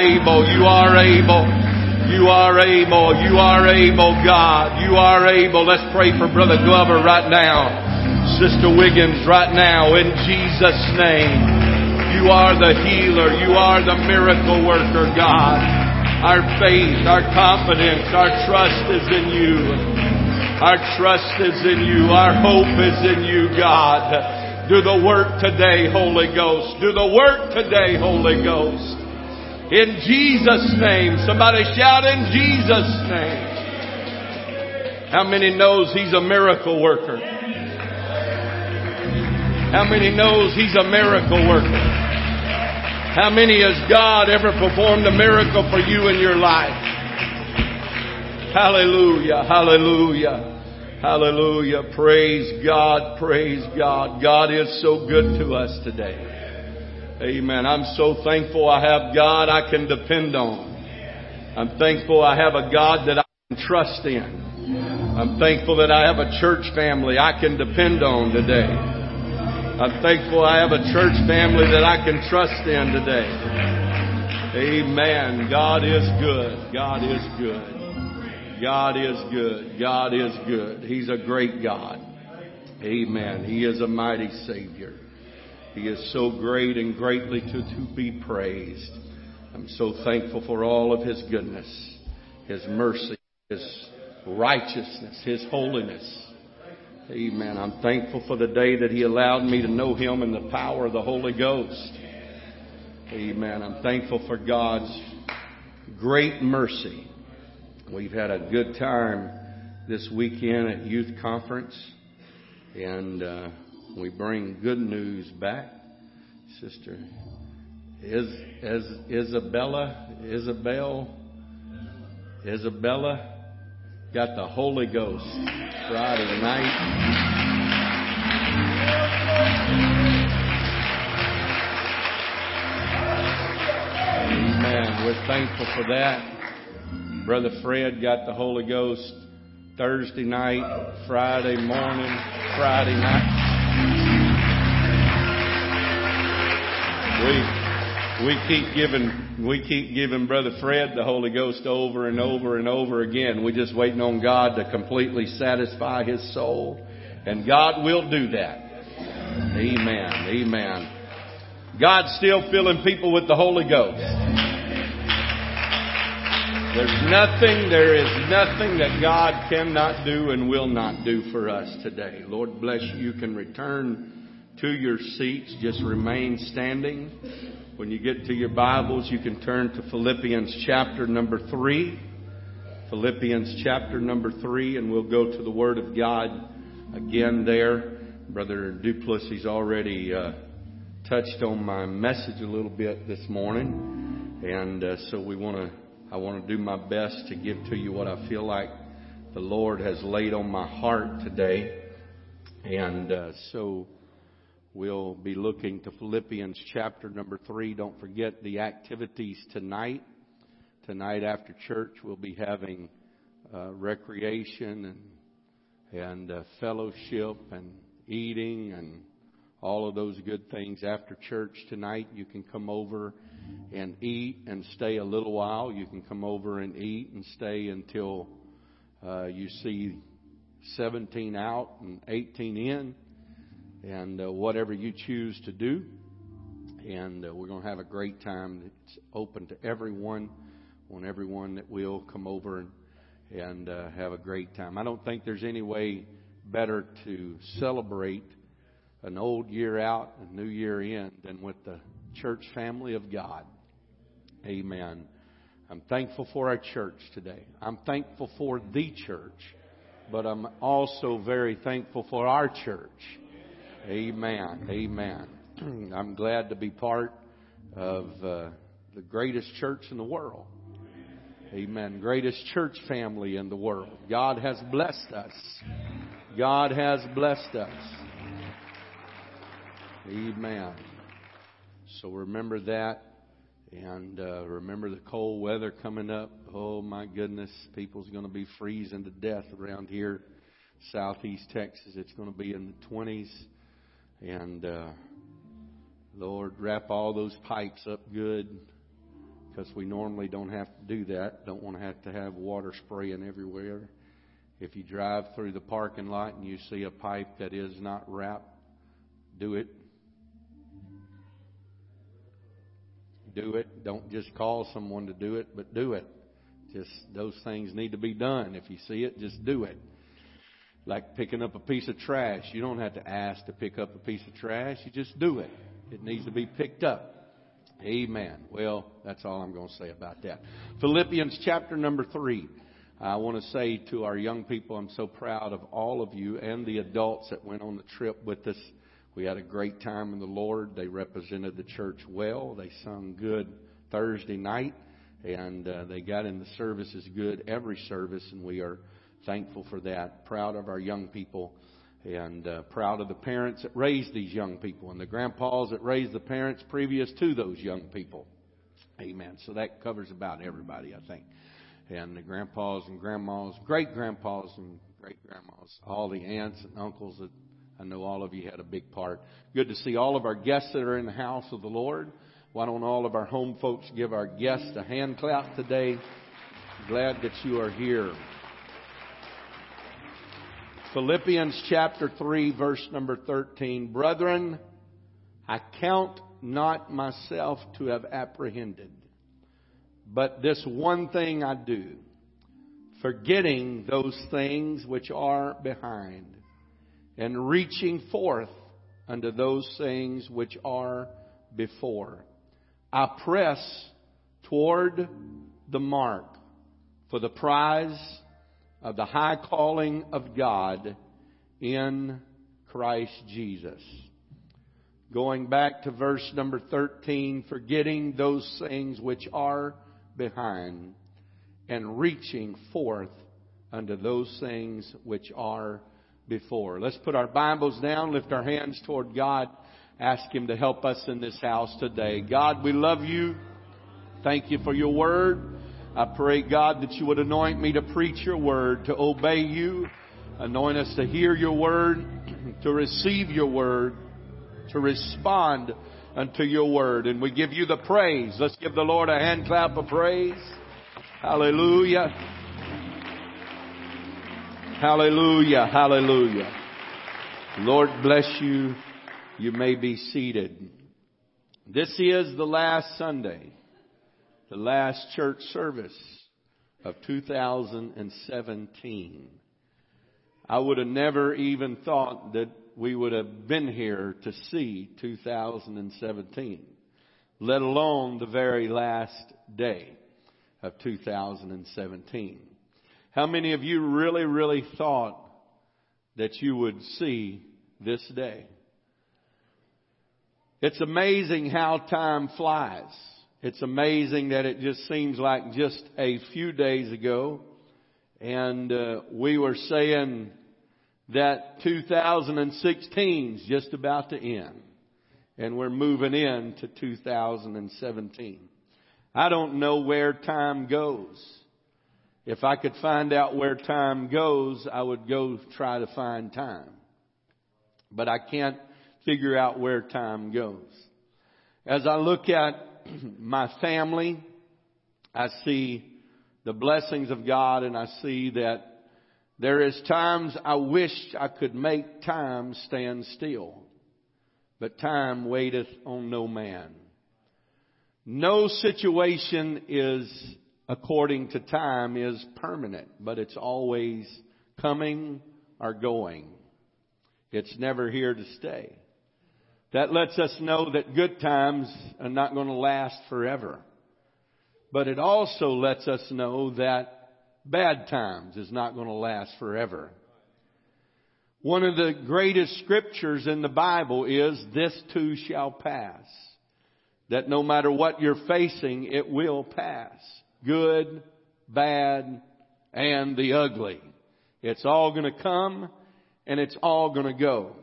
able. You are able. You are able. You are able, God. You are able. Let's pray for Brother Glover right now. Sister Wiggins right now in Jesus' name. You are the healer. You are the miracle worker, God. Our faith, our confidence, our trust is in you. Our trust is in you. Our hope is in you, God. Do the work today, Holy Ghost. Do the work today, Holy Ghost. In Jesus' name. Somebody shout in Jesus' name. How many knows He's a miracle worker? How many knows He's a miracle worker? How many has God ever performed a miracle for you in your life? Hallelujah, hallelujah. Hallelujah. Praise God. Praise God. God is so good to us today. Amen. I'm so thankful I have God I can depend on. I'm thankful I have a God that I can trust in. I'm thankful that I have a church family I can depend on today. I'm thankful I have a church family that I can trust in today. Amen. God is good. God is good. God is good. God is good. He's a great God. Amen. He is a mighty Savior. He is so great and greatly to, to be praised. I'm so thankful for all of His goodness, His mercy, His righteousness, His holiness. Amen. I'm thankful for the day that He allowed me to know Him in the power of the Holy Ghost. Amen. I'm thankful for God's great mercy. We've had a good time this weekend at youth conference, and uh, we bring good news back. Sister is, is Isabella, Isabel, Isabella got the Holy Ghost Friday night. Amen. We're thankful for that. Brother Fred got the Holy Ghost Thursday night, Friday morning, Friday night. We we keep giving we keep giving Brother Fred the Holy Ghost over and over and over again. We're just waiting on God to completely satisfy his soul. And God will do that. Amen. Amen. God's still filling people with the Holy Ghost. There's nothing, there is nothing that God cannot do and will not do for us today. Lord bless you. You can return to your seats. Just remain standing. When you get to your Bibles, you can turn to Philippians chapter number three. Philippians chapter number three, and we'll go to the Word of God again there. Brother Duplessis already uh, touched on my message a little bit this morning, and uh, so we want to I want to do my best to give to you what I feel like the Lord has laid on my heart today. And uh, so we'll be looking to Philippians chapter number three. Don't forget the activities tonight. Tonight after church, we'll be having uh, recreation and and uh, fellowship and eating and all of those good things after church tonight. You can come over and eat and stay a little while. You can come over and eat and stay until uh, you see 17 out and 18 in, and uh, whatever you choose to do. And uh, we're going to have a great time. It's open to everyone. Want everyone that will come over and and uh, have a great time. I don't think there's any way better to celebrate an old year out and new year in than with the church family of God. Amen. I'm thankful for our church today. I'm thankful for the church, but I'm also very thankful for our church. Amen. Amen. I'm glad to be part of uh, the greatest church in the world. Amen. Greatest church family in the world. God has blessed us. God has blessed us. Amen. So remember that. And uh, remember the cold weather coming up. Oh my goodness, people's going to be freezing to death around here, southeast Texas. It's going to be in the 20s. And uh, Lord, wrap all those pipes up good. because we normally don't have to do that. Don't want to have to have water spraying everywhere. If you drive through the parking lot and you see a pipe that is not wrapped, do it. Do it. Don't just call someone to do it, but do it. Just those things need to be done. If you see it, just do it. Like picking up a piece of trash. You don't have to ask to pick up a piece of trash. You just do it. It needs to be picked up. Amen. Well, that's all I'm going to say about that. Philippians chapter number three. I want to say to our young people, I'm so proud of all of you and the adults that went on the trip with us. We had a great time in the Lord. They represented the church well. They sung good Thursday night, and uh, they got in the services good every service, and we are thankful for that. Proud of our young people and uh, proud of the parents that raised these young people and the grandpas that raised the parents previous to those young people. Amen. So that covers about everybody, I think. And the grandpas and grandmas, great grandpas and great grandmas, all the aunts and uncles that I know all of you had a big part. Good to see all of our guests that are in the house of the Lord. Why don't all of our home folks give our guests a hand clap today? Glad that you are here. Philippians chapter 3 verse number 13. Brethren, I count not myself to have apprehended, but this one thing I do, forgetting those things which are behind, and reaching forth unto those things which are before. I press toward the mark for the prize of the high calling of God in Christ Jesus. Going back to verse number 13, forgetting those things which are behind and reaching forth unto those things which are before. Let's put our Bibles down, lift our hands toward God, ask Him to help us in this house today. God, we love you. Thank you for your word. I pray, God, that you would anoint me to preach your word, to obey you. Anoint us to hear your word, to receive your word, to respond unto your word. And we give you the praise. Let's give the Lord a hand clap of praise. Hallelujah. Hallelujah. Hallelujah. Lord bless you. You may be seated. This is the last Sunday the last church service of 2017. I would have never even thought that we would have been here to see 2017, let alone the very last day of 2017. How many of you really, really thought that you would see this day? It's amazing how time flies. It's amazing that it just seems like just a few days ago, and uh, we were saying that 2016 is just about to end, and we're moving into 2017. I don't know where time goes. If I could find out where time goes, I would go try to find time. But I can't figure out where time goes. As I look at my family, I see the blessings of God and I see that there is times I wish I could make time stand still, but time waiteth on no man. No situation is according to time is permanent, but it's always coming or going. It's never here to stay. That lets us know that good times are not going to last forever. But it also lets us know that bad times is not going to last forever. One of the greatest scriptures in the Bible is, this too shall pass. That no matter what you're facing, it will pass. Good, bad, and the ugly. It's all going to come and it's all going to go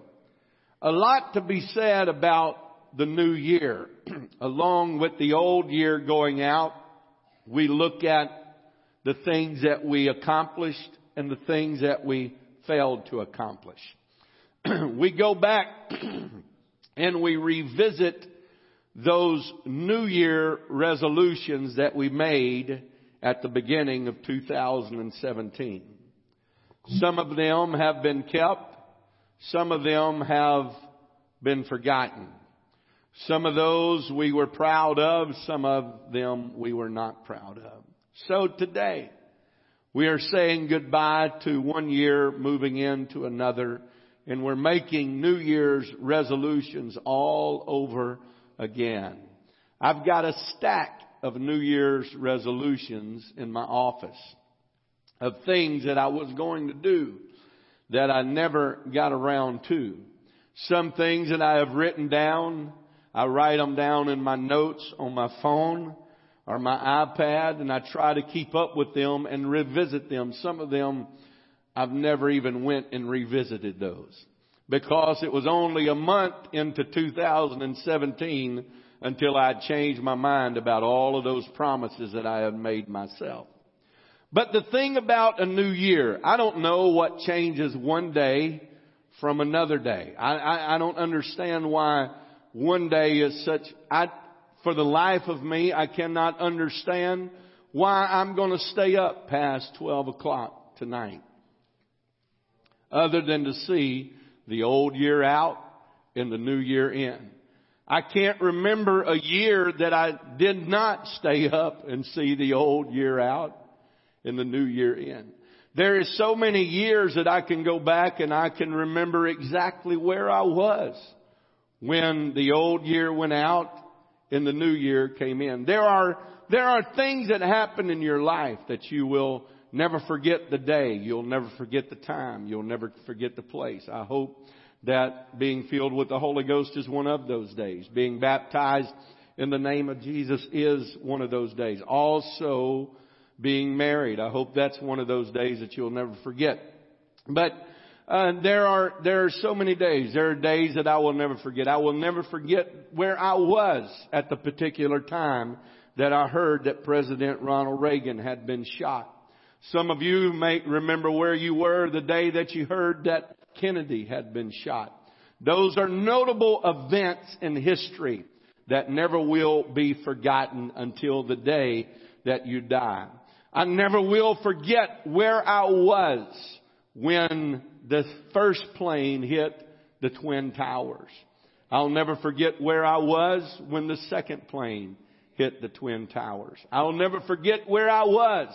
a lot to be said about the new year. Along with the old year going out, we look at the things that we accomplished and the things that we failed to accomplish. we go back and we revisit those New Year resolutions that we made at the beginning of 2017. Some of them have been kept. Some of them have been forgotten. Some of those we were proud of. Some of them we were not proud of. So today, we are saying goodbye to one year, moving into another, and we're making New Year's resolutions all over again. I've got a stack of New Year's resolutions in my office of things that I was going to do that I never got around to. Some things that I have written down, I write them down in my notes on my phone or my iPad and I try to keep up with them and revisit them. Some of them I've never even went and revisited those because it was only a month into 2017 until I changed my mind about all of those promises that I had made myself. But the thing about a new year, I don't know what changes one day from another day. I, I, I don't understand why one day is such, I, for the life of me, I cannot understand why I'm going to stay up past 12 o'clock tonight. Other than to see the old year out and the new year in. I can't remember a year that I did not stay up and see the old year out and the new year in. There is so many years that I can go back and I can remember exactly where I was when the old year went out and the new year came in. There are, there are things that happen in your life that you will never forget the day. You'll never forget the time. You'll never forget the place. I hope that being filled with the Holy Ghost is one of those days. Being baptized in the name of Jesus is one of those days. Also, being married. I hope that's one of those days that you'll never forget. But uh, there are there are so many days. There are days that I will never forget. I will never forget where I was at the particular time that I heard that President Ronald Reagan had been shot. Some of you may remember where you were the day that you heard that Kennedy had been shot. Those are notable events in history that never will be forgotten until the day that you die. I never will forget where I was when the first plane hit the Twin Towers. I'll never forget where I was when the second plane hit the Twin Towers. I'll never forget where I was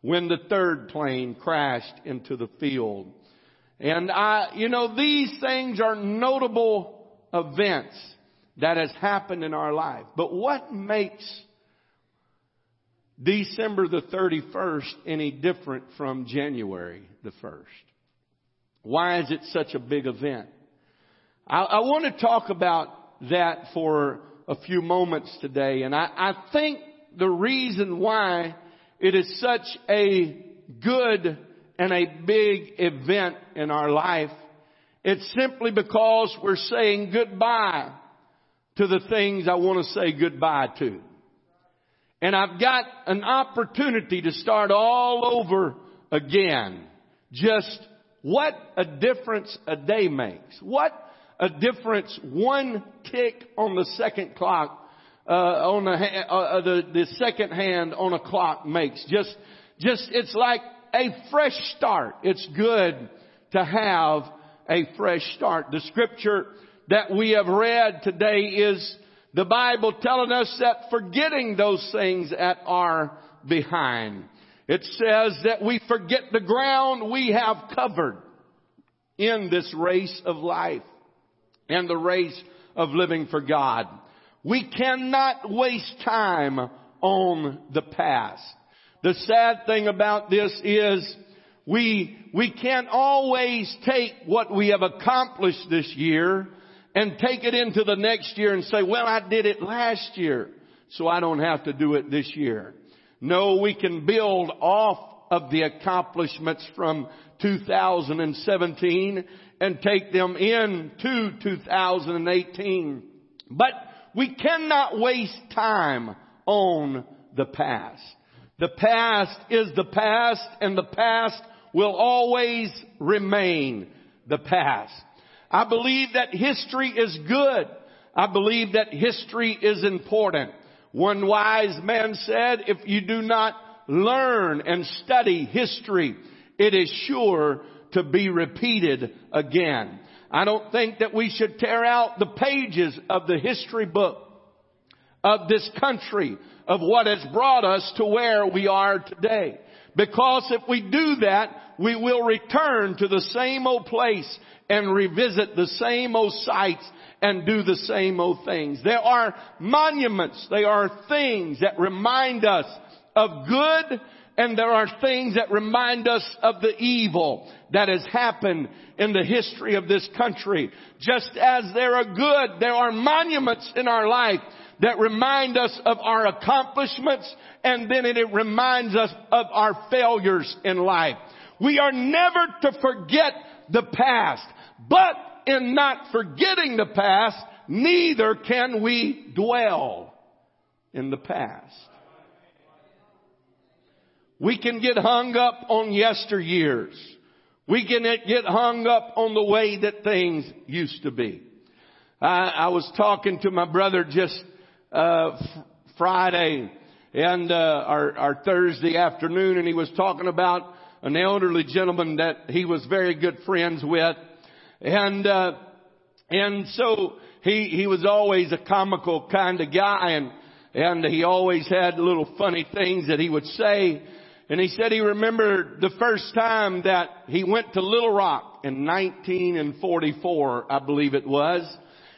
when the third plane crashed into the field. And I, you know, these things are notable events that has happened in our life. But what makes December the 31st any different from January the 1st? Why is it such a big event? I, I want to talk about that for a few moments today. And I, I think the reason why it is such a good and a big event in our life. It's simply because we're saying goodbye to the things I want to say goodbye to. And I've got an opportunity to start all over again. Just what a difference a day makes. What a difference one tick on the second clock, uh, on the, uh, uh, the, the second hand on a clock makes. Just, just, it's like a fresh start. It's good to have a fresh start. The scripture that we have read today is the Bible telling us that forgetting those things that are behind. It says that we forget the ground we have covered in this race of life and the race of living for God. We cannot waste time on the past. The sad thing about this is we, we can't always take what we have accomplished this year and take it into the next year and say, well, I did it last year, so I don't have to do it this year. No, we can build off of the accomplishments from 2017 and take them into 2018. But we cannot waste time on the past. The past is the past and the past will always remain the past. I believe that history is good. I believe that history is important. One wise man said, if you do not learn and study history, it is sure to be repeated again. I don't think that we should tear out the pages of the history book of this country, of what has brought us to where we are today. Because if we do that, we will return to the same old place and revisit the same old sites and do the same old things. There are monuments, they are things that remind us of good and there are things that remind us of the evil that has happened in the history of this country. Just as there are good, there are monuments in our life that remind us of our accomplishments and then it reminds us of our failures in life. We are never to forget the past, but in not forgetting the past, neither can we dwell in the past. We can get hung up on yesteryears. We can get hung up on the way that things used to be. I, I was talking to my brother just uh, Friday and uh, our, our Thursday afternoon, and he was talking about an elderly gentleman that he was very good friends with, and uh, and so he he was always a comical kind of guy, and and he always had little funny things that he would say. And he said he remembered the first time that he went to Little Rock in 1944, I believe it was.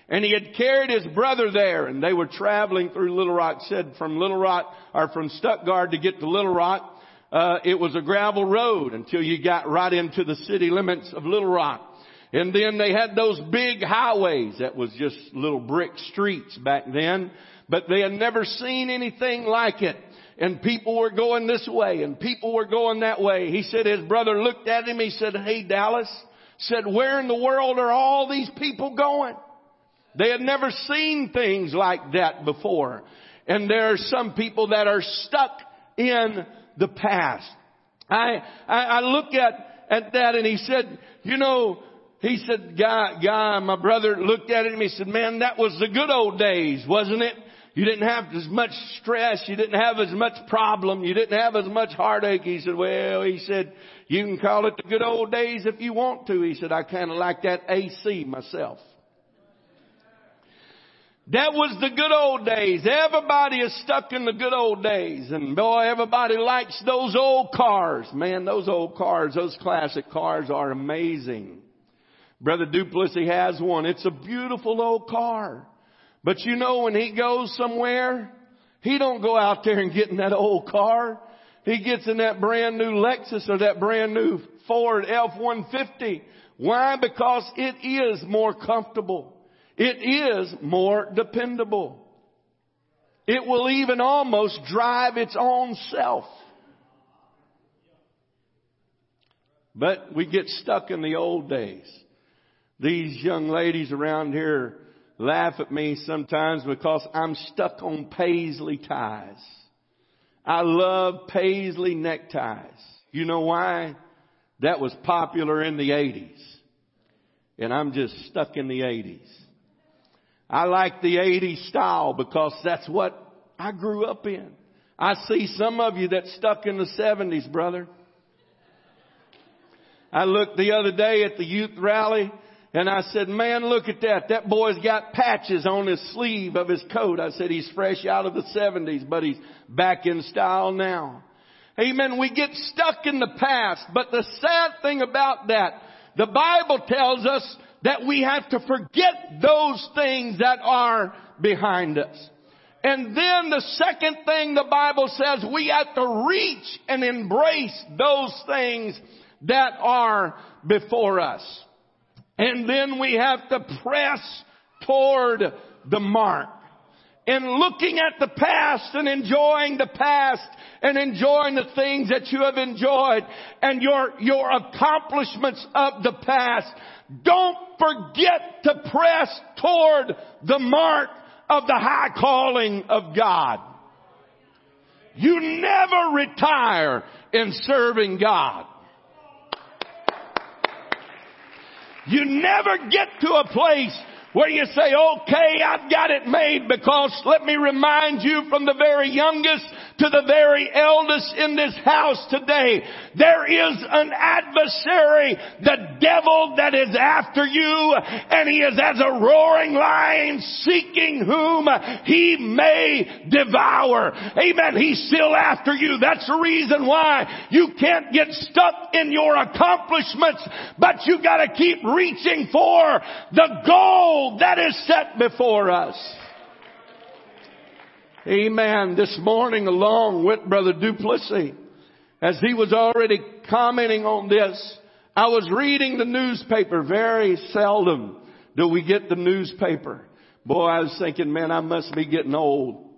And he had carried his brother there and they were traveling through Little Rock, said from Little Rock, or from Stuttgart to get to Little Rock. Uh, it was a gravel road until you got right into the city limits of Little Rock. And then they had those big highways that was just little brick streets back then, but they had never seen anything like it. And people were going this way and people were going that way. He said his brother looked at him. He said, Hey Dallas, said, where in the world are all these people going? They had never seen things like that before. And there are some people that are stuck in the past. I, I, I look at, at that and he said, you know, he said, guy, guy, my brother looked at him. he said, man, that was the good old days, wasn't it? You didn't have as much stress. You didn't have as much problem. You didn't have as much heartache. He said, well, he said, you can call it the good old days if you want to. He said, I kind of like that AC myself. That was the good old days. Everybody is stuck in the good old days. And boy, everybody likes those old cars. Man, those old cars, those classic cars are amazing. Brother Duplessis has one. It's a beautiful old car. But you know when he goes somewhere, he don't go out there and get in that old car. He gets in that brand new Lexus or that brand new Ford F-150. Why? Because it is more comfortable. It is more dependable. It will even almost drive its own self. But we get stuck in the old days. These young ladies around here laugh at me sometimes because I'm stuck on paisley ties. I love paisley neckties. You know why? That was popular in the 80s. And I'm just stuck in the 80s. I like the 80s style because that's what I grew up in. I see some of you that stuck in the 70s, brother. I looked the other day at the youth rally and I said, man, look at that. That boy's got patches on his sleeve of his coat. I said, he's fresh out of the 70s, but he's back in style now. Amen. We get stuck in the past, but the sad thing about that, the Bible tells us that we have to forget those things that are behind us. And then the second thing the Bible says, we have to reach and embrace those things that are before us. And then we have to press toward the mark. And looking at the past and enjoying the past and enjoying the things that you have enjoyed and your, your accomplishments of the past. Don't forget to press toward the mark of the high calling of God. You never retire in serving God. You never get to a place where you say, okay, I've got it made because let me remind you from the very youngest to the very eldest in this house today, there is an adversary, the devil that is after you and he is as a roaring lion seeking whom he may devour. Amen. He's still after you. That's the reason why you can't get stuck in your accomplishments, but you gotta keep reaching for the goal that is set before us. Amen. This morning along with Brother Duplessis, as he was already commenting on this, I was reading the newspaper. Very seldom do we get the newspaper. Boy, I was thinking, man, I must be getting old.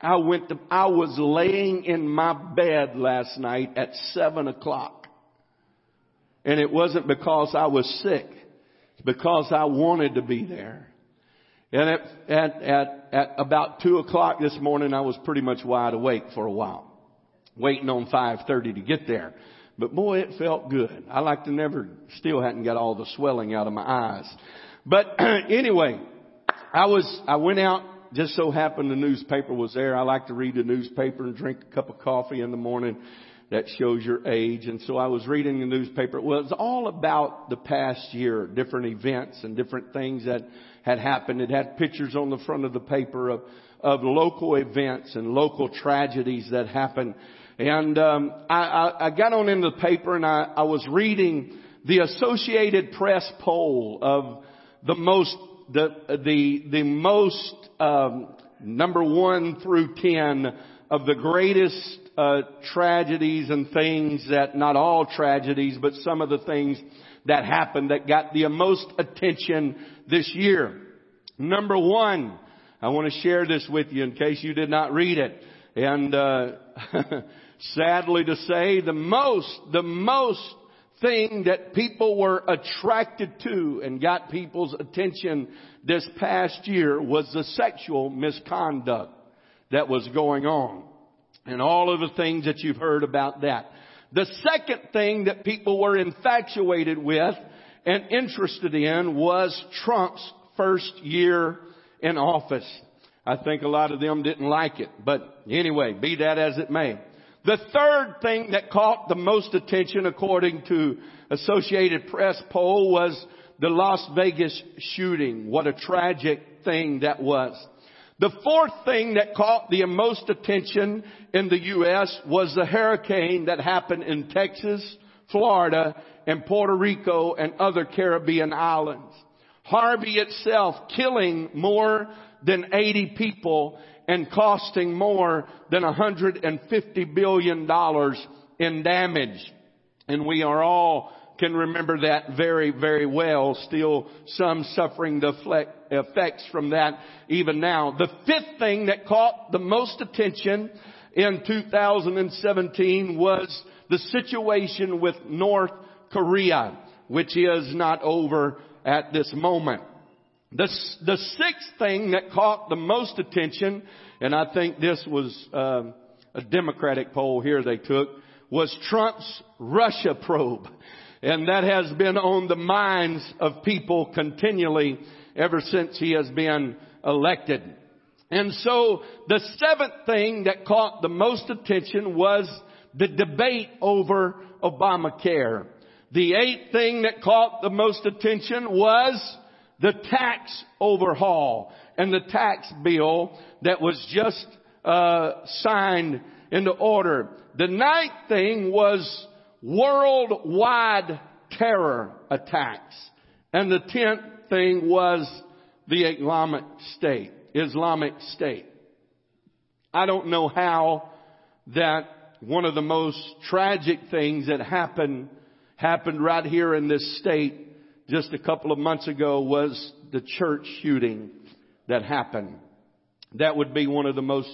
I went to, I was laying in my bed last night at seven o'clock. And it wasn't because I was sick. It's because I wanted to be there. And at, at, at, at about two o'clock this morning, I was pretty much wide awake for a while, waiting on 5.30 to get there. But boy, it felt good. I like to never, still hadn't got all the swelling out of my eyes. But anyway, I was, I went out, just so happened the newspaper was there. I like to read the newspaper and drink a cup of coffee in the morning. That shows your age. And so I was reading the newspaper. Well, it's all about the past year, different events and different things that had happened. It had pictures on the front of the paper of, of local events and local tragedies that happened. And um, I, I, I got on in the paper and I, I was reading the Associated Press poll of the most the the the most um, number one through ten of the greatest uh, tragedies and things that not all tragedies, but some of the things that happened that got the most attention this year. Number one, I want to share this with you in case you did not read it. And uh, sadly to say, the most, the most thing that people were attracted to and got people's attention this past year was the sexual misconduct that was going on. And all of the things that you've heard about that. The second thing that people were infatuated with and interested in was Trump's first year in office. I think a lot of them didn't like it, but anyway, be that as it may. The third thing that caught the most attention according to Associated Press poll was the Las Vegas shooting. What a tragic thing that was. The fourth thing that caught the most attention in the U.S. was the hurricane that happened in Texas, Florida, and Puerto Rico and other Caribbean islands. Harvey itself killing more than 80 people and costing more than 150 billion dollars in damage. And we are all can remember that very, very well. Still some suffering the effects from that even now. The fifth thing that caught the most attention in 2017 was the situation with North Korea, which is not over at this moment. The, the sixth thing that caught the most attention, and I think this was uh, a Democratic poll here they took, was Trump's Russia probe. And that has been on the minds of people continually ever since he has been elected. And so the seventh thing that caught the most attention was the debate over Obamacare. The eighth thing that caught the most attention was the tax overhaul and the tax bill that was just uh, signed into order. The ninth thing was worldwide terror attacks. And the tenth thing was the Islamic State. Islamic State. I don't know how that one of the most tragic things that happened happened right here in this state just a couple of months ago was the church shooting that happened. That would be one of the most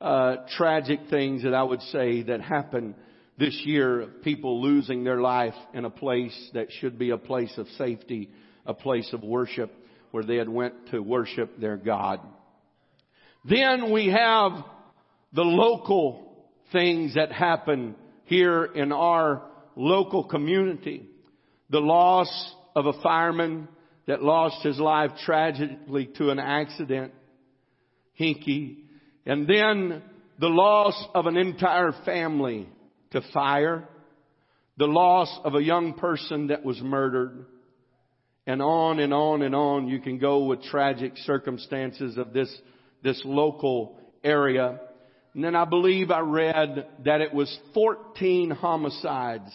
uh, tragic things that I would say that happened this year of people losing their life in a place that should be a place of safety, a place of worship where they had went to worship their God. Then we have the local things that happen here in our local community. The loss of a fireman that lost his life tragically to an accident. Hinky. And then the loss of an entire family to fire. The loss of a young person that was murdered. And on and on and on you can go with tragic circumstances of this, this local area. And then I believe I read that it was 14 homicides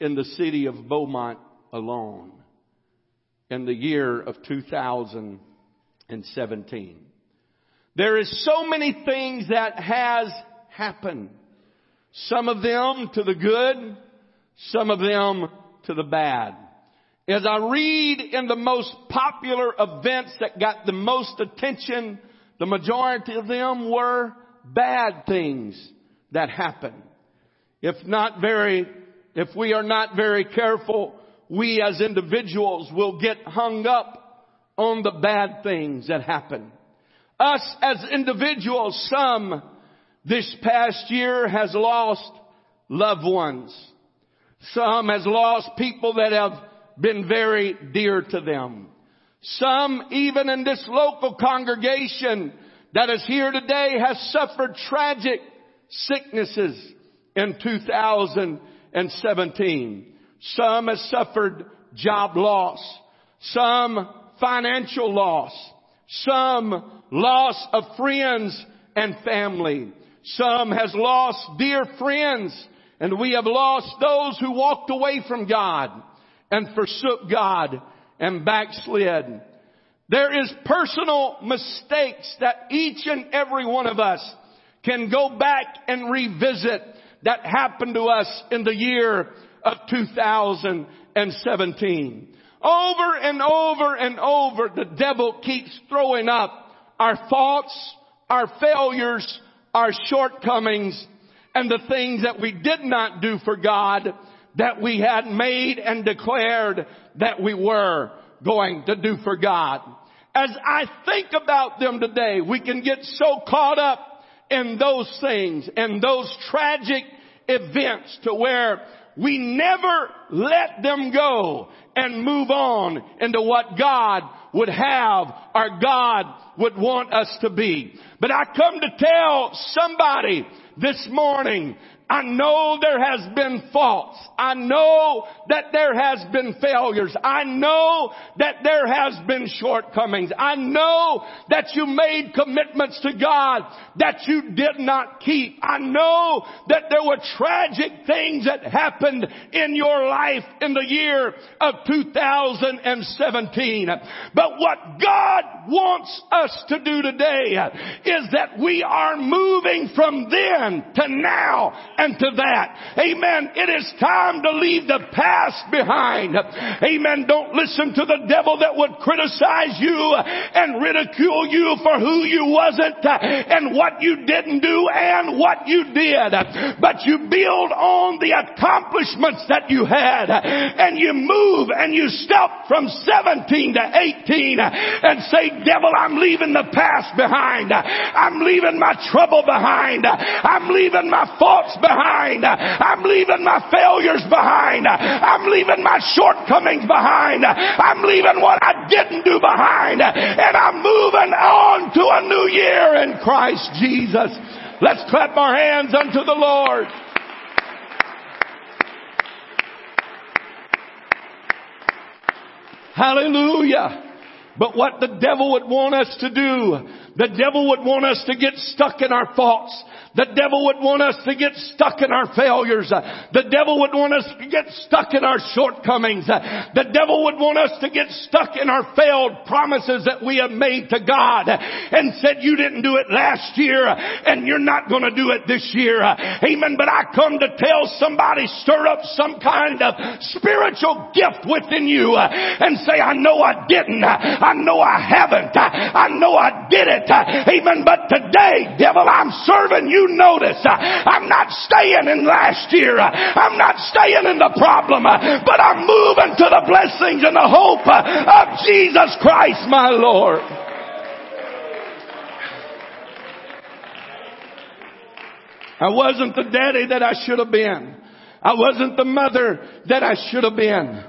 in the city of Beaumont alone in the year of 2017. There is so many things that has happened. Some of them to the good, some of them to the bad. As I read in the most popular events that got the most attention, the majority of them were bad things that happened. If not very, if we are not very careful, we as individuals will get hung up on the bad things that happen. Us as individuals, some this past year has lost loved ones. Some has lost people that have been very dear to them. Some, even in this local congregation that is here today, has suffered tragic sicknesses in 2017. Some has suffered job loss. Some financial loss. Some loss of friends and family. Some has lost dear friends and we have lost those who walked away from God and forsook God and backslid. There is personal mistakes that each and every one of us can go back and revisit that happened to us in the year of 2017. Over and over and over, the devil keeps throwing up our thoughts, our failures, our shortcomings, and the things that we did not do for God that we had made and declared that we were going to do for God. As I think about them today, we can get so caught up in those things and those tragic events to where we never let them go and move on into what God would have or God would want us to be. But I come to tell somebody this morning I know there has been faults. I know that there has been failures. I know that there has been shortcomings. I know that you made commitments to God that you did not keep. I know that there were tragic things that happened in your life in the year of 2017. But what God wants us to do today is that we are moving from then to now and to that. Amen. It is time to leave the past behind. Amen. Don't listen to the devil that would criticize you and ridicule you for who you wasn't and what you didn't do and what you did. But you build on the accomplishments that you had and you move and you step from 17 to 18 and say, devil, I'm leaving the past behind. I'm leaving my trouble behind. I'm leaving my faults behind. I'm leaving my failures behind. I'm leaving my shortcomings behind. I'm leaving what I didn't do behind. And I'm moving on to a new year in Christ Jesus. Let's clap our hands unto the Lord. Hallelujah. But what the devil would want us to do, the devil would want us to get stuck in our thoughts. The devil would want us to get stuck in our failures. The devil would want us to get stuck in our shortcomings. The devil would want us to get stuck in our failed promises that we have made to God and said you didn't do it last year and you're not going to do it this year. Amen. But I come to tell somebody stir up some kind of spiritual gift within you and say, I know I didn't. I know I haven't. I know I did it. Amen. But today, devil, I'm serving you notice, I'm not staying in last year. I'm not staying in the problem, but I'm moving to the blessings and the hope of Jesus Christ, my Lord. I wasn't the daddy that I should have been. I wasn't the mother that I should have been.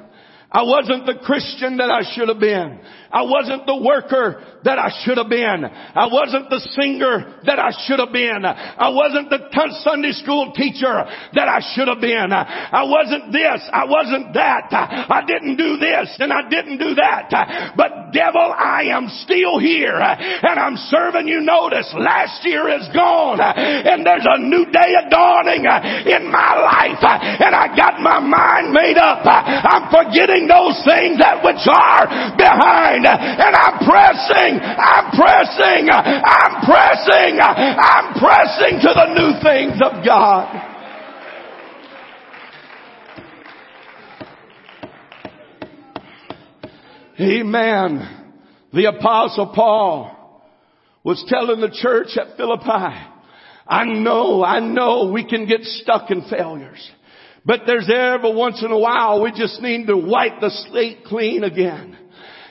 I wasn't the Christian that I should have been. I wasn't the worker that I should have been. I wasn't the singer that I should have been. I wasn't the Sunday school teacher that I should have been. I wasn't this. I wasn't that. I didn't do this and I didn't do that. But devil, I am still here and I'm serving you notice. Last year is gone and there's a new day of dawning in my life and I got my mind made up. I'm forgetting those things that which are behind and I'm pressing, I'm pressing, I'm pressing, I'm pressing to the new things of God. Amen. The apostle Paul was telling the church at Philippi, I know, I know we can get stuck in failures. But there's every once in a while we just need to wipe the slate clean again.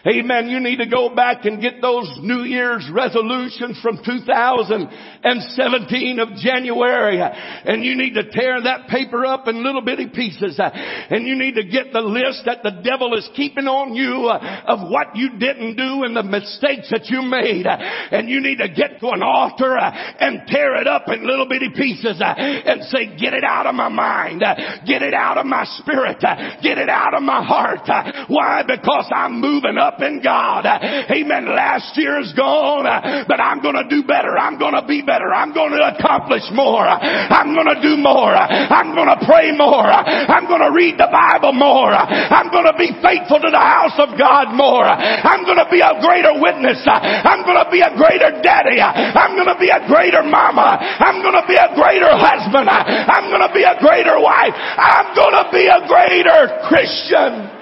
Amen. You need to go back and get those New Year's resolutions from 2017 of January. And you need to tear that paper up in little bitty pieces. And you need to get the list that the devil is keeping on you of what you didn't do and the mistakes that you made. And you need to get to an altar and tear it up in little bitty pieces and say, get it out of my mind. Get it out of my spirit. Get it out of my heart. Why? Because I'm moving up up in God. Amen. Last year is gone, but I'm going to do better. I'm going to be better. I'm going to accomplish more. I'm going to do more. I'm going to pray more. I'm going to read the Bible more. I'm going to be faithful to the house of God more. I'm going to be a greater witness. I'm going to be a greater daddy. I'm going to be a greater mama. I'm going to be a greater husband. I'm going to be a greater wife. I'm going to be a greater Christian.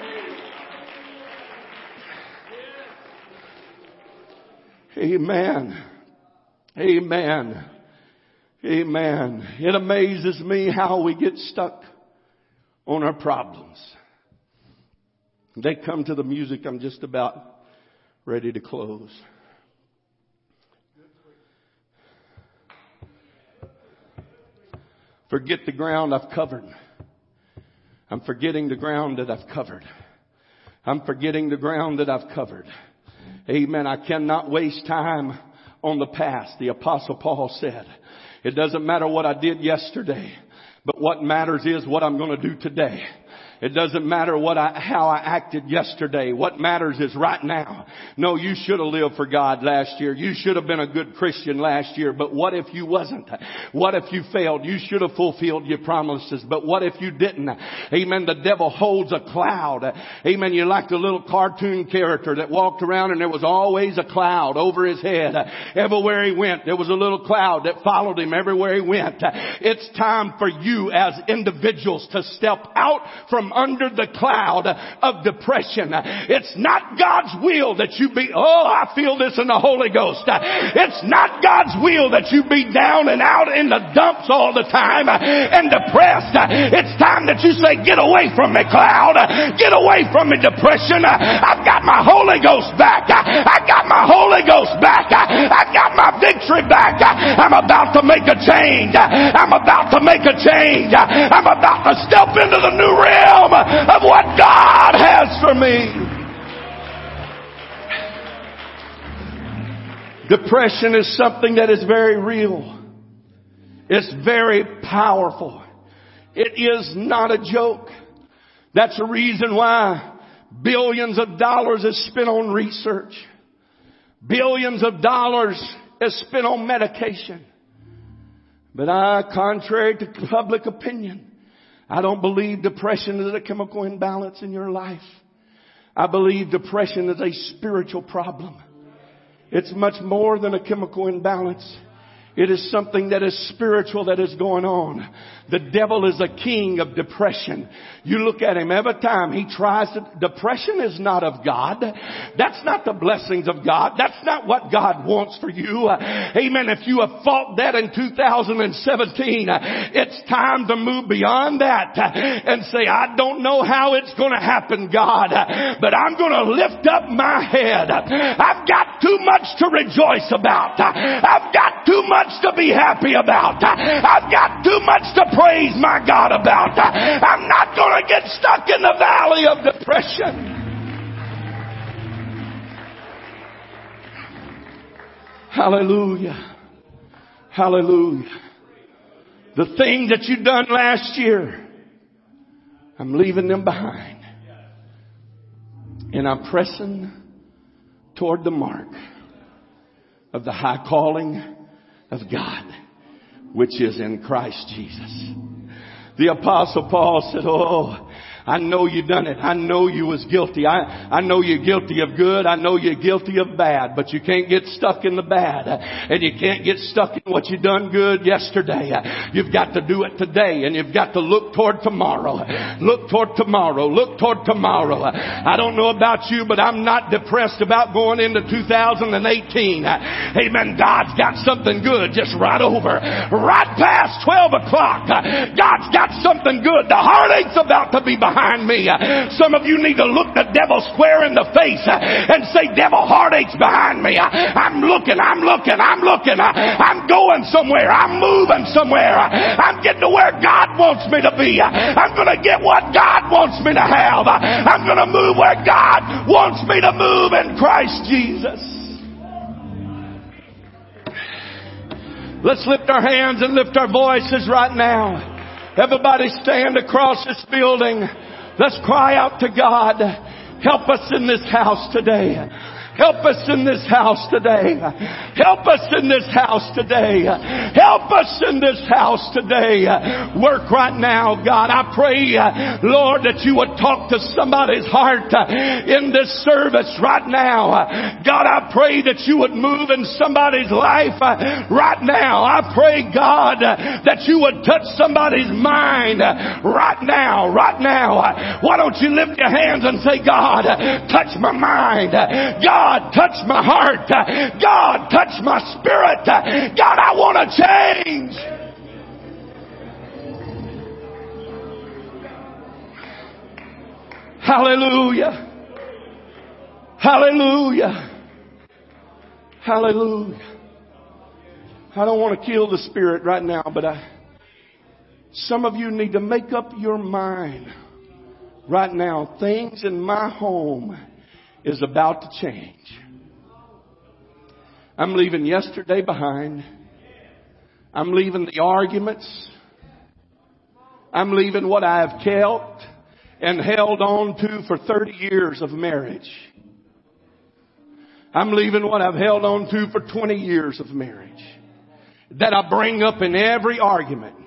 Amen. Amen. Amen. It amazes me how we get stuck on our problems. They come to the music. I'm just about ready to close. Forget the ground I've covered. I'm forgetting the ground that I've covered. I'm forgetting the ground that I've covered. Amen. I cannot waste time on the past. The apostle Paul said, it doesn't matter what I did yesterday, but what matters is what I'm going to do today. It doesn't matter what I, how I acted yesterday. What matters is right now. No, you should have lived for God last year. You should have been a good Christian last year. But what if you wasn't? What if you failed? You should have fulfilled your promises. But what if you didn't? Amen. The devil holds a cloud. Amen. You're like the little cartoon character that walked around and there was always a cloud over his head. Everywhere he went, there was a little cloud that followed him everywhere he went. It's time for you as individuals to step out from under the cloud of depression. It's not God's will that you be, oh, I feel this in the Holy Ghost. It's not God's will that you be down and out in the dumps all the time and depressed. It's time that you say, get away from me, cloud. Get away from me, depression. I've got my Holy Ghost back. I've got my Holy Ghost back. I've got my victory back. I'm about to make a change. I'm about to make a change. I'm about to step into the new realm realm of what God has for me. Depression is something that is very real. It's very powerful. It is not a joke. That's the reason why billions of dollars is spent on research. Billions of dollars is spent on medication. But I, contrary to public opinion, I don't believe depression is a chemical imbalance in your life. I believe depression is a spiritual problem. It's much more than a chemical imbalance. It is something that is spiritual that is going on. The devil is a king of depression. You look at him every time he tries to, depression is not of God. That's not the blessings of God. That's not what God wants for you. Amen. If you have fought that in 2017, it's time to move beyond that and say, I don't know how it's going to happen, God, but I'm going to lift up my head. I've got too much to rejoice about. I've got too much much to be happy about. I've got too much to praise my God about. I'm not going to get stuck in the valley of depression. Hallelujah. Hallelujah. The things that you done last year, I'm leaving them behind. And I'm pressing toward the mark of the high calling of God, which is in Christ Jesus. The apostle Paul said, Oh, I know you done it. I know you was guilty. I, I know you're guilty of good. I know you're guilty of bad, but you can't get stuck in the bad. And you can't get stuck in what you done good yesterday. You've got to do it today and you've got to look toward tomorrow. Look toward tomorrow. Look toward tomorrow. I don't know about you, but I'm not depressed about going into 2018. Amen. God's got something good just right over, right past 12 o'clock. God's got something good. The heartache's about to be behind behind me. Some of you need to look the devil square in the face and say, devil, heartaches behind me. I'm looking, I'm looking, I'm looking. I'm going somewhere. I'm moving somewhere. I'm getting to where God wants me to be. I'm going to get what God wants me to have. I'm going to move where God wants me to move in Christ Jesus. Let's lift our hands and lift our voices right now. Everybody stand across this building. Let's cry out to God. Help us in this house today. Help us in this house today. Help us in this house today. Help us in this house today. Work right now, God. I pray, Lord, that you would talk to somebody's heart uh, in this service right now. God, I pray that you would move in somebody's life uh, right now. I pray, God, that you would touch somebody's mind uh, right now, right now. Why don't you lift your hands and say, God, touch my mind. God, God, touch my heart. God, touch my spirit. God, I want to change. Hallelujah. Hallelujah. Hallelujah. I don't want to kill the spirit right now, but I, some of you need to make up your mind right now. Things in my home is about to change. I'm leaving yesterday behind. I'm leaving the arguments. I'm leaving what I have kept and held on to for 30 years of marriage. I'm leaving what I've held on to for 20 years of marriage. That I bring up in every argument.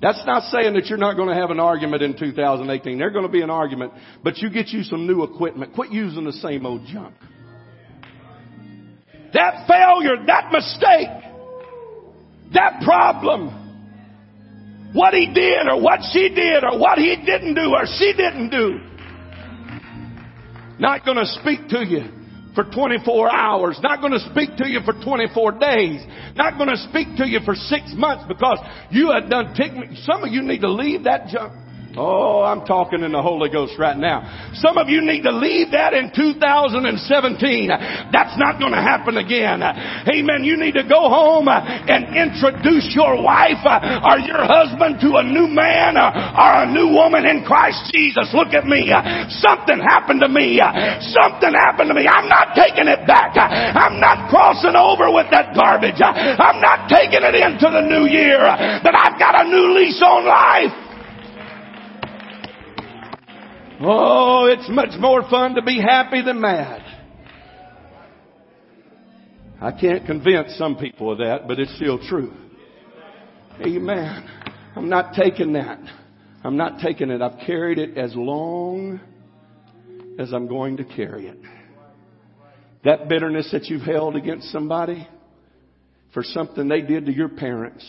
That's not saying that you're not going to have an argument in 2018. There's going to be an argument, but you get you some new equipment. Quit using the same old junk. That failure, that mistake, that problem, what he did or what she did or what he didn't do or she didn't do, not going to speak to you for 24 hours, not going to speak to you for 24 days, not going to speak to you for six months because you have done, some of you need to leave that junk. Oh, I'm talking in the Holy Ghost right now. Some of you need to leave that in 2017. That's not going to happen again. Amen. You need to go home and introduce your wife or your husband to a new man or a new woman in Christ Jesus. Look at me. Something happened to me. Something happened to me. I'm not taking it back. I'm not crossing over with that garbage. I'm not taking it into the new year. But I've got a new lease on life. Oh, it's much more fun to be happy than mad. I can't convince some people of that, but it's still true. Amen. I'm not taking that. I'm not taking it. I've carried it as long as I'm going to carry it. That bitterness that you've held against somebody for something they did to your parents,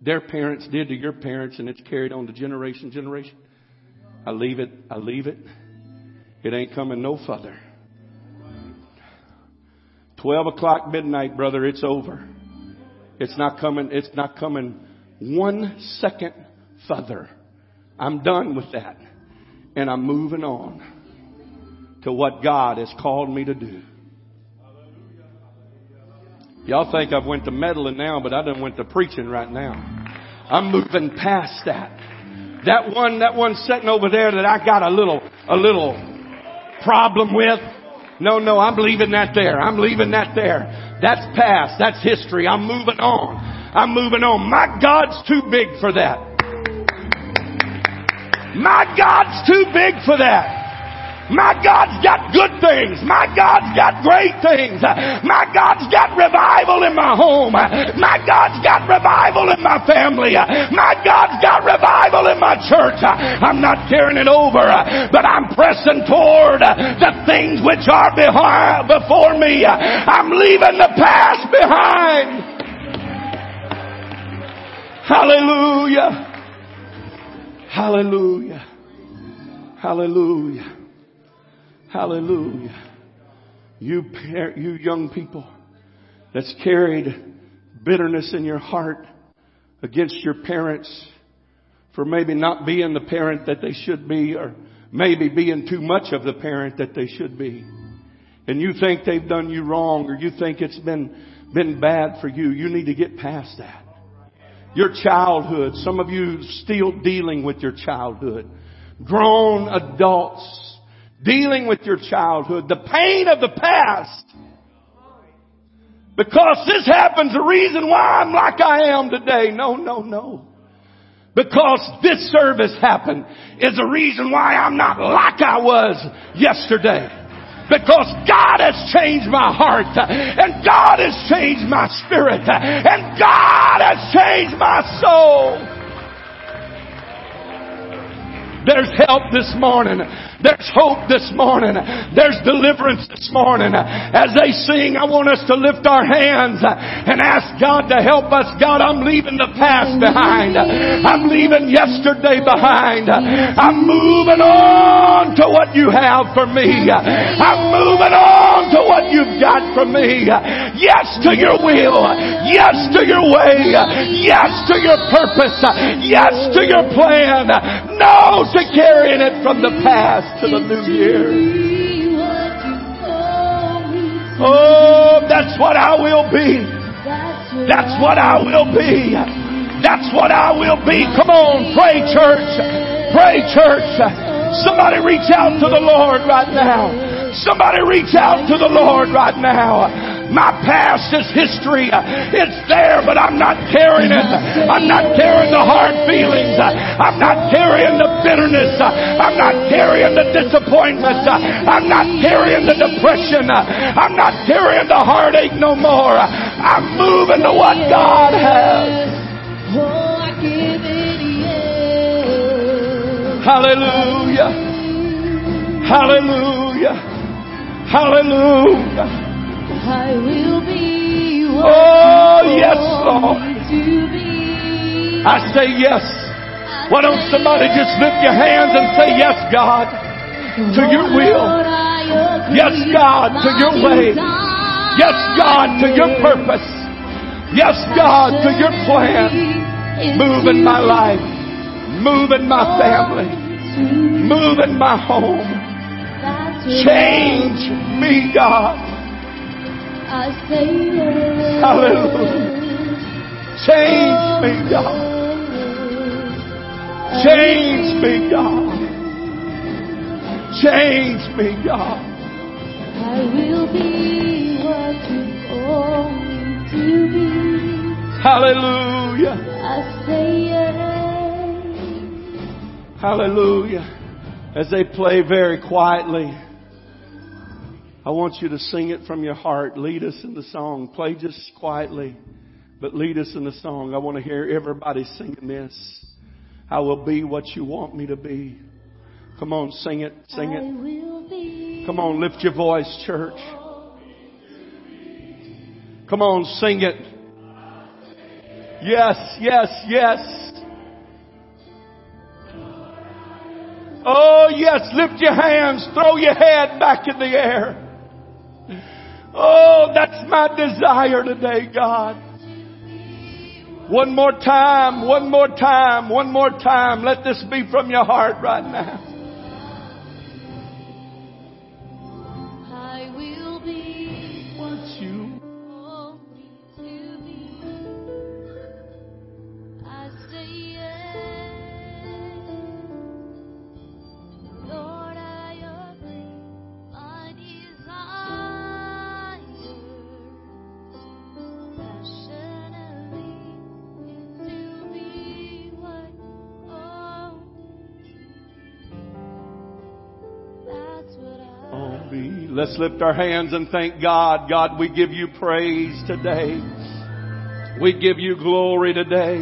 their parents did to your parents and it's carried on to generation generation. I leave it, I leave it. It ain't coming no further. 12 o'clock midnight, brother, it's over. It's not coming, it's not coming one second further. I'm done with that. And I'm moving on to what God has called me to do. Y'all think I've went to meddling now, but I done went to preaching right now. I'm moving past that. That one, that one sitting over there that I got a little, a little problem with. No, no, I'm leaving that there. I'm leaving that there. That's past. That's history. I'm moving on. I'm moving on. My God's too big for that. My God's too big for that. My God's got good things. My God's got great things. My God's got revival in my home. My God's got revival in my family. My God's got revival in my church. I'm not carrying it over, but I'm pressing toward the things which are before me. I'm leaving the past behind. Hallelujah. Hallelujah. Hallelujah. Hallelujah. You, par- you young people that's carried bitterness in your heart against your parents for maybe not being the parent that they should be or maybe being too much of the parent that they should be. And you think they've done you wrong or you think it's been, been bad for you. You need to get past that. Your childhood, some of you still dealing with your childhood. Grown adults dealing with your childhood, the pain of the past. Because this happens the reason why I'm like I am today. No, no, no. Because this service happened is the reason why I'm not like I was yesterday. Because God has changed my heart and God has changed my spirit and God has changed my soul. There's help this morning. There's hope this morning. There's deliverance this morning. As they sing, I want us to lift our hands and ask God to help us. God, I'm leaving the past behind. I'm leaving yesterday behind. I'm moving on to what you have for me. I'm moving on to what you've got for me. Yes to your will. Yes to your way. Yes to your purpose. Yes to your plan. No to carrying it from the past to the new year. Oh, that's what I will be. That's what I will be. That's what I will be. Come on, pray church. Pray church. Somebody reach out to the Lord right now. Somebody reach out to the Lord right now. My past is history. It's there, but I'm not carrying it. I'm not carrying the hard feelings. I'm not carrying the bitterness. I'm not carrying the disappointment. I'm not carrying the depression. I'm not carrying the heartache no more. I'm moving to what God has. Hallelujah. Hallelujah. Hallelujah. I will be Oh, yes, Lord. I say yes. Why don't somebody just lift your hands and say yes, God, to your will. Yes, God, to your way. Yes, God, to your purpose. Yes, God, to your plan. Move in my life. Move in my family. Move in my home. Change me, God. I say yes. Hallelujah. Change me, God. Change me, God. Change me, God. I will be what you call me to be. Hallelujah. I say yes. Hallelujah. As they play very quietly, I want you to sing it from your heart. Lead us in the song. Play just quietly, but lead us in the song. I want to hear everybody singing this. I will be what you want me to be. Come on, sing it, sing it. Come on, lift your voice, church. Come on, sing it. Yes, yes, yes. Oh, yes, lift your hands, throw your head back in the air. Oh, that's my desire today, God. One more time, one more time, one more time. Let this be from your heart right now. Let's lift our hands and thank God. God, we give you praise today. We give you glory today.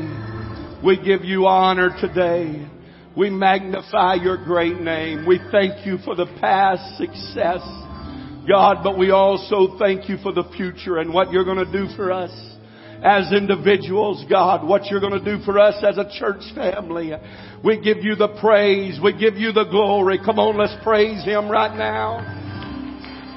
We give you honor today. We magnify your great name. We thank you for the past success, God, but we also thank you for the future and what you're going to do for us as individuals, God, what you're going to do for us as a church family. We give you the praise. We give you the glory. Come on, let's praise Him right now.